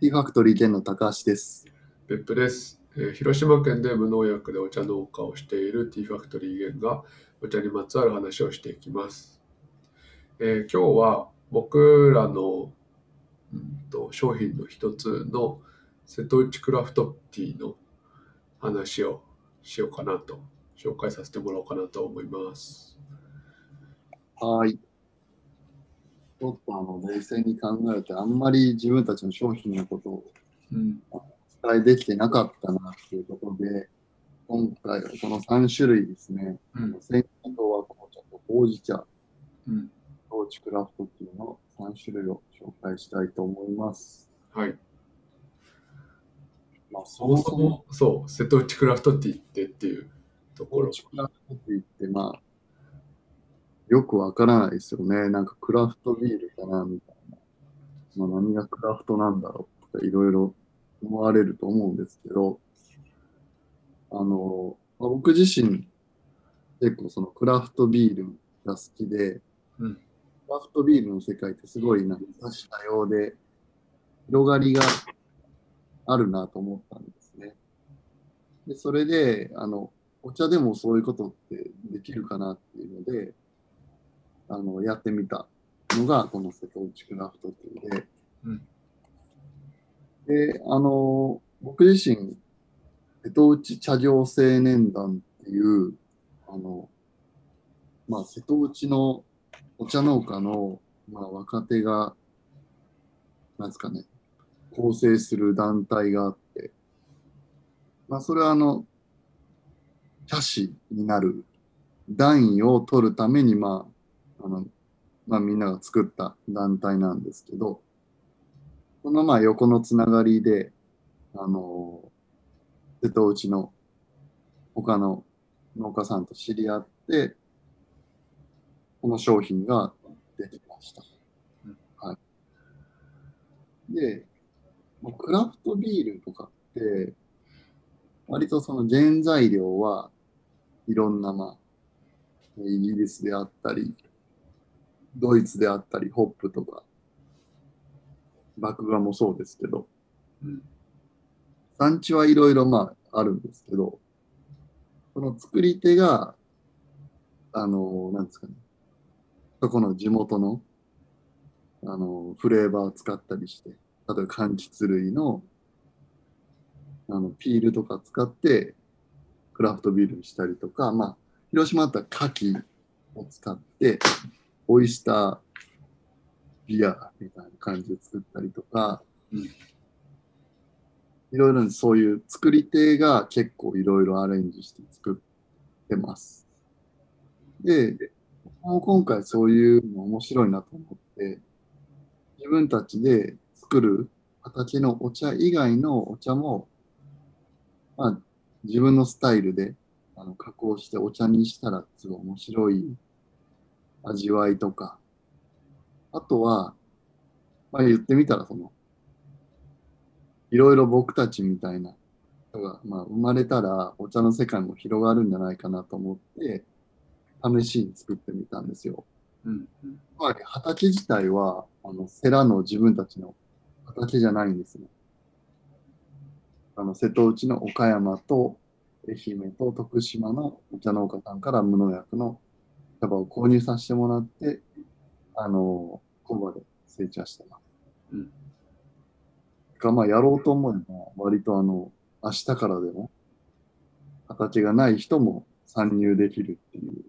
ティーファクトリー店の高橋です。別府です、えー広島県で無農薬でお茶農家をしているティーファクトリーゲンがお茶にまつわる話をしていきます。えー今日は僕らの、うん、と商品の一つの瀬戸内クラフトティーの話をしようかなと紹介させてもらおうかなと思います。はい。ちょっとあの冷静に考えて、あんまり自分たちの商品のことをうん、お伝えできてなかったなっていうことで、今回はこの3種類ですね。うん、鮮紅糖は紅茶とほうじ茶、うん、トーチクラフトティーの3種類を紹介したいと思います。はい。まあ、そそもそもそう瀬戸内クラフトティーってっていうところトー。チクラフトティーって、まあ、よくわからないですよね。なんかクラフトビールかなみたいな。まあ、何がクラフトなんだろうとかいろいろ思われると思うんですけど、あの、まあ、僕自身結構そのクラフトビールが好きで、うんクラフトビールの世界ってすごいなんか多種多様で広がりがあるなと思ったんですね。で、それで、あの、お茶でもそういうことってできるかなっていうので、あの、やってみたのが、この瀬戸内クラフトっていうで、うん。で、あの、僕自身、瀬戸内茶業青年団っていう、あの、まあ、瀬戸内のお茶農家の、まあ、若手が、なんですかね、構成する団体があって、まあ、それはあの、茶師になる段位を取るために、まあ、あの、まあ、みんなが作った団体なんですけど、このまあ横のつながりで、あの、瀬戸内の他の農家さんと知り合って、この商品ができました。はい。で、クラフトビールとかって、割とその原材料はいろんな、まあ、イギリスであったり、ドイツであったり、ホップとか、麦芽もそうですけど、うん。産地はいろいろまああるんですけど、その作り手が、あの、なんですかね、そこの地元の、あの、フレーバーを使ったりして、例えば柑橘類の、あの、ピールとか使って、クラフトビールにしたりとか、まあ、広島だったら牡蠣を使って、オイスタービアみたいな感じで作ったりとか、うんいろいろそういう作り手が結構いろいろアレンジして作ってます。で、もう今回そういうの面白いなと思って、自分たちで作る形のお茶以外のお茶も、まあ、自分のスタイルであの加工してお茶にしたらすごい面白い味わいとか、あとは、まあ言ってみたらその、いろいろ僕たちみたいな人が、まあ、生まれたらお茶の世界も広がるんじゃないかなと思って、試しに作ってみたんですよ。うんまり畑自体は、あの、セラの自分たちの畑じゃないんですね。あの、瀬戸内の岡山と愛媛と徳島のお茶農家さんから無農薬の茶葉を購入させてもらって、あの、工場で成長してます。うんが、まあ、やろうと思えば、割とあの、明日からでも、畑がない人も参入できるっていう。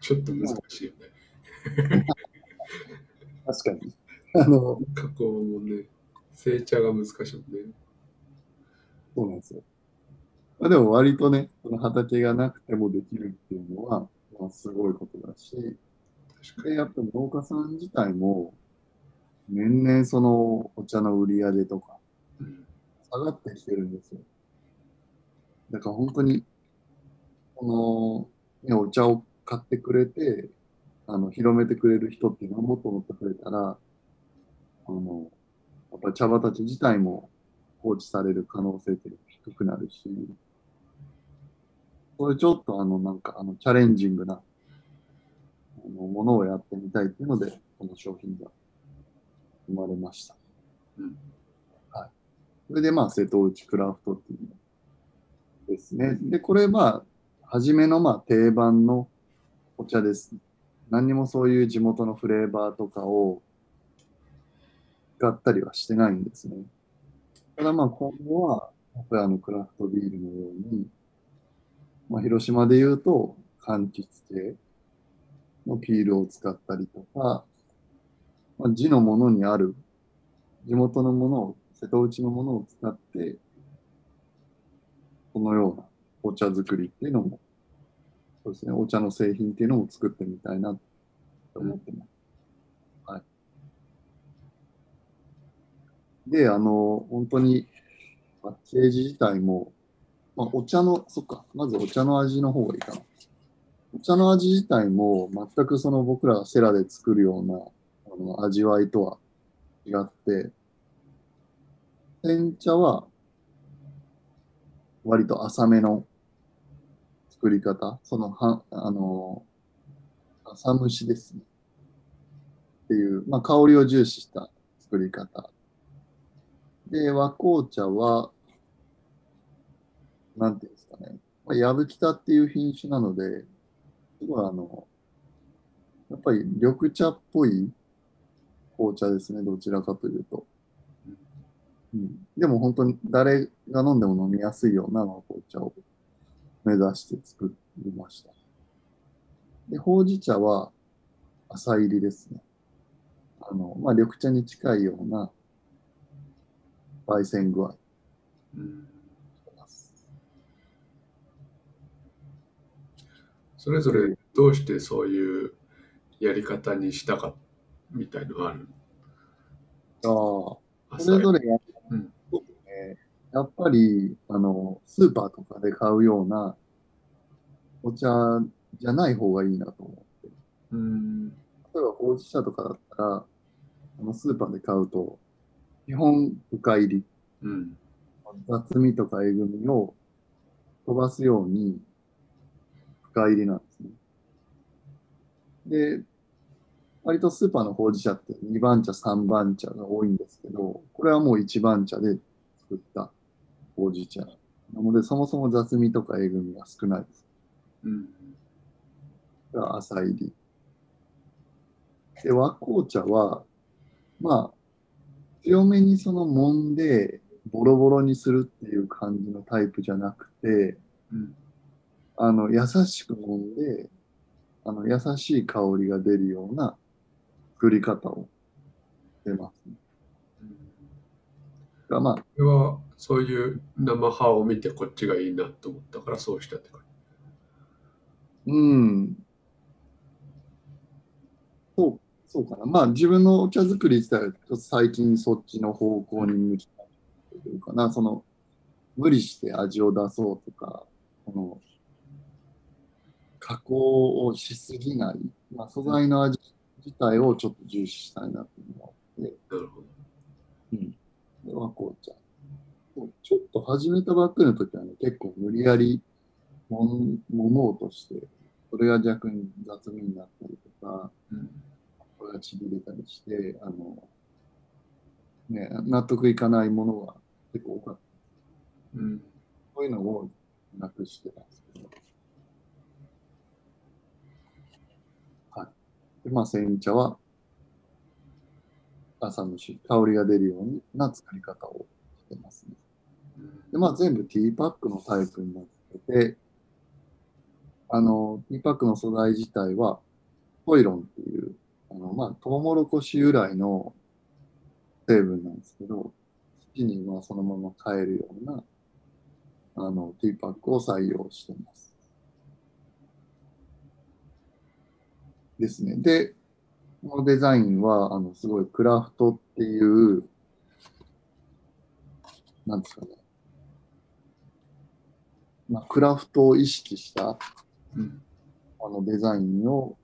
ちょっと難しいよね。確かに。あの、加工もね、成茶が難しいもんね。そうなんですよ。まあ、でも割とね、その畑がなくてもできるっていうのは、まあ、すごいことだし、確かで、やっぱ農家さん自体も、年々そのお茶の売り上げとか。下がってきてるんですよ。だから本当に、この、ね、お茶を買ってくれて、あの、広めてくれる人っていうのはもっともっと増えたら、あの、やっぱ茶畑自体も放置される可能性って低くなるし、これちょっとあの、なんかあの、チャレンジングな、あの、ものをやってみたいっていうので、この商品が生まれました。うんそれでまあ瀬戸内クラフトっていうのですね。で、これまあ、初めのまあ定番のお茶です。何にもそういう地元のフレーバーとかを使ったりはしてないんですね。ただまあ今後は、やっぱりあのクラフトビールのように、まあ広島で言うと、柑橘系のピールを使ったりとか、まあ、地のものにある、地元のものを、瀬戸内のものを使って、このようなお茶作りっていうのも、そうですね、お茶の製品っていうのも作ってみたいなと思ってます。はい。で、あの、本当に、パッケージ自体も、まあ、お茶の、そっか、まずお茶の味の方がいいかな。お茶の味自体も全くその僕らがセラで作るようなあの味わいとは違って、煎茶は割と浅めの作り方、そのは、あの、浅蒸しですね。っていう、まあ香りを重視した作り方。で、和紅茶は、なんていうんですかね。まあ、やぶきたっていう品種なので、すごいあの、やっぱり緑茶っぽい紅茶ですね、どちらかというと。うん、でも本当に誰が飲んでも飲みやすいような紅茶を目指して作りました。で、ほうじ茶は浅入りですね。あの、まあ、緑茶に近いような焙煎具合うんしてます。それぞれどうしてそういうやり方にしたかみたいのがある？ああ、それぞれや,、うん。やっぱり、あの、スーパーとかで買うようなお茶じゃない方がいいなと思って。うん。例えば、ほうじ茶とかだったら、あのスーパーで買うと、基本深入り。うん。雑味とかえぐみを飛ばすように深入りなんですね。で、割とスーパーのほうじ茶って2番茶、3番茶が多いんですけど、これはもう1番茶で作ったほうじ茶。なので、そもそも雑味とかえぐみが少ないです。うんこれは浅入り。で、和紅茶は、まあ、強めにその揉んで、ボロボロにするっていう感じのタイプじゃなくて、うんあの、優しく揉んで、あの、優しい香りが出るような作り方をしてますね。がまあ、これはそういう生葉を見てこっちがいいなと思ったからそうしたって感うん。そう、そうかな。まあ、自分のお茶作り自体は、ちょっと最近そっちの方向に向きたいというかな、その、無理して味を出そうとか、その、加工をしすぎない、まあ、素材の味自体をちょっと重視したいなと思って、じなるほどうん。で和紅茶。ちょっと始めたばっかりの時はね、結構無理やりももうとして、それが逆に雑味になったりとか、うんこれがちぎれたりして、あの、ね、納得いかないものが結構多かった。うんそういうのをなくしてたんですけど。はい。で、まあ、煎茶は、朝蒸し、香りが出るような作り方をしてますね。で、まあ、全部ティーパックのタイプになってて、あの、ティーパックの素材自体は、トイロンっていう、あの、まあ、トウモロコシ由来の成分なんですけど、土にまあそのまま変えるような、あの、ティーパックを採用してます。ですね。で、このデザインは、あの、すごいクラフトっていう、なんですかね。まあ、クラフトを意識した、うんあの、デザインを、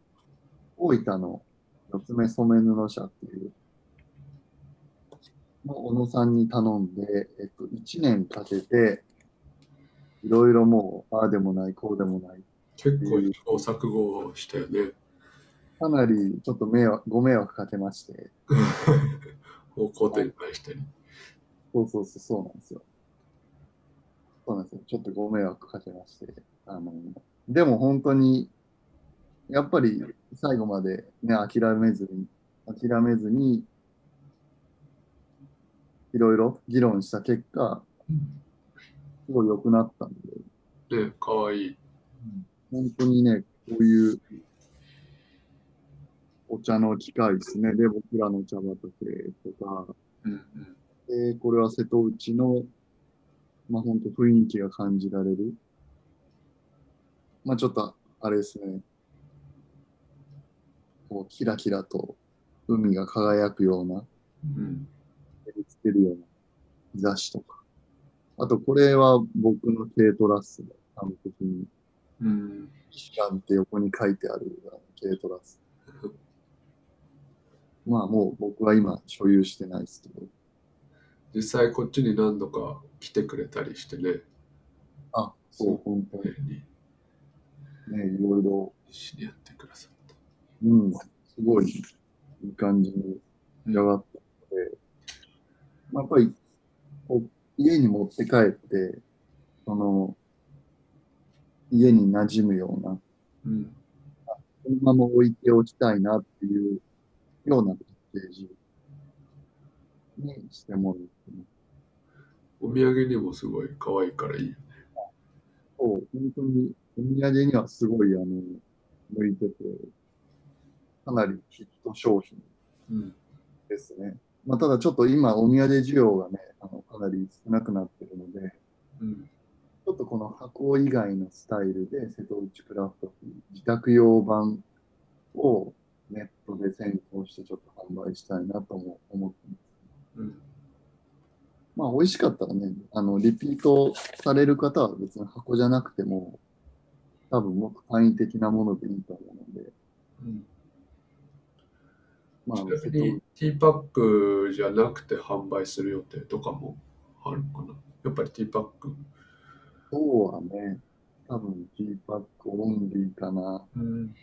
大分の四つ目染め布社っていう、の小野さんに頼んで、えっと、1年かけて、いろいろもう、ああでもない、こうでもない。結構試行錯誤したよねかなりちょっと迷惑、ご迷惑かけまして、方向転換したりそうそうそう、そうなんですよ。そうなんですよ。ちょっとご迷惑かけまして。あの、でも本当に、やっぱり最後までね、諦めずに、諦めずに、いろいろ議論した結果、すごい良くなったんで、ね、かわいい。本当にね、こういうお茶の機会ですね。で、僕らの茶畑とか、うんうん。で、これは瀬戸内の、まあ本当雰囲気が感じられる。まあちょっと、あれですね。こう、キラキラと海が輝くような、うん。照りつけるような日差しとか。あと、これは僕の軽トラッスで、完璧に、うん。機関って横に書いてある軽トラッス。まあもう僕は今所有してないですけど。実際こっちに何度か来てくれたりしてね。あ、そう、本当ねににね、いろいろ、一緒にやってくださった。うん、すごいいい感じに仕上がったので、まあ、やっぱりこう家に持って帰って、その、家に馴染むような、うん。そのまま置いておきたいなっていうようなパッケージにしてもらってます。お土産にもすごい可愛いからいいよね。そう、本当にお土産にはすごい、あの、向いてて、かなりヒット商品うん。ですね。まあ、ただちょっと今、お土産需要がね、あの、かなり少なくなってるので、うん。ちょっとこの箱以外のスタイルで、瀬戸内クラフト自宅用版をネットで先行してちょっと販売したいなとも思ってます。うん。まあ、美味しかったらね、あの、リピートされる方は別に箱じゃなくても、多分もっと簡易的なものでいいと思うので、うん、まあ、ちなみにティーパックじゃなくて販売する予定とかもあるかな？やっぱりティーパック。そうはね、多分ティーパックオンリーかなうん。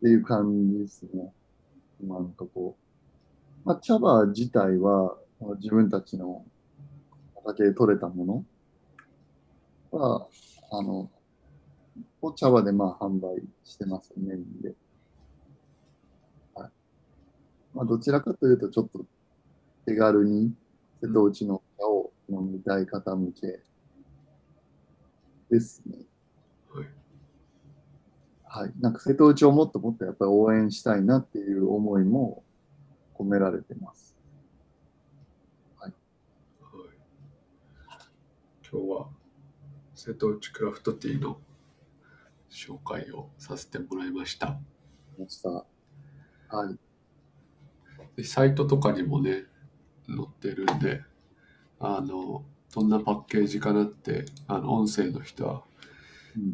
っていう感じですね。今のとこ。まあ、茶葉自体は自分たちの畑で採れたものは、あの、を茶葉でまあ販売してます、メインで。はい。まあ、どちらかというとちょっと手軽に瀬戸内の茶を飲みたい方向けですね。はい。はい。なんか瀬戸内をもっともっとやっぱり応援したいなっていう思いも込められてます。はい、今日は瀬戸内クラフトティーの紹介をさせてもらいました。ました。はい。でサイトとかにもね、載ってるんで、あの、どんなパッケージかなって、あの、音声の人はうん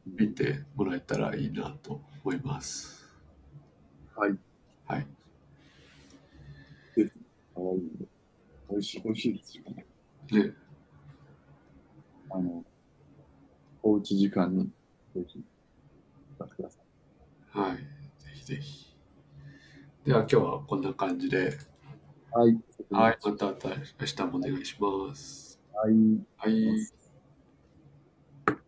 見てもらえたらいいなと思います。はい。はい。かわいいね。美味しい、美味しいですよね。ね、あの、おうち時間にぜひ、ください。はい。ぜひぜひ。では今日はこんな感じで、はい。はい。また明日もお願いします。はい。はい。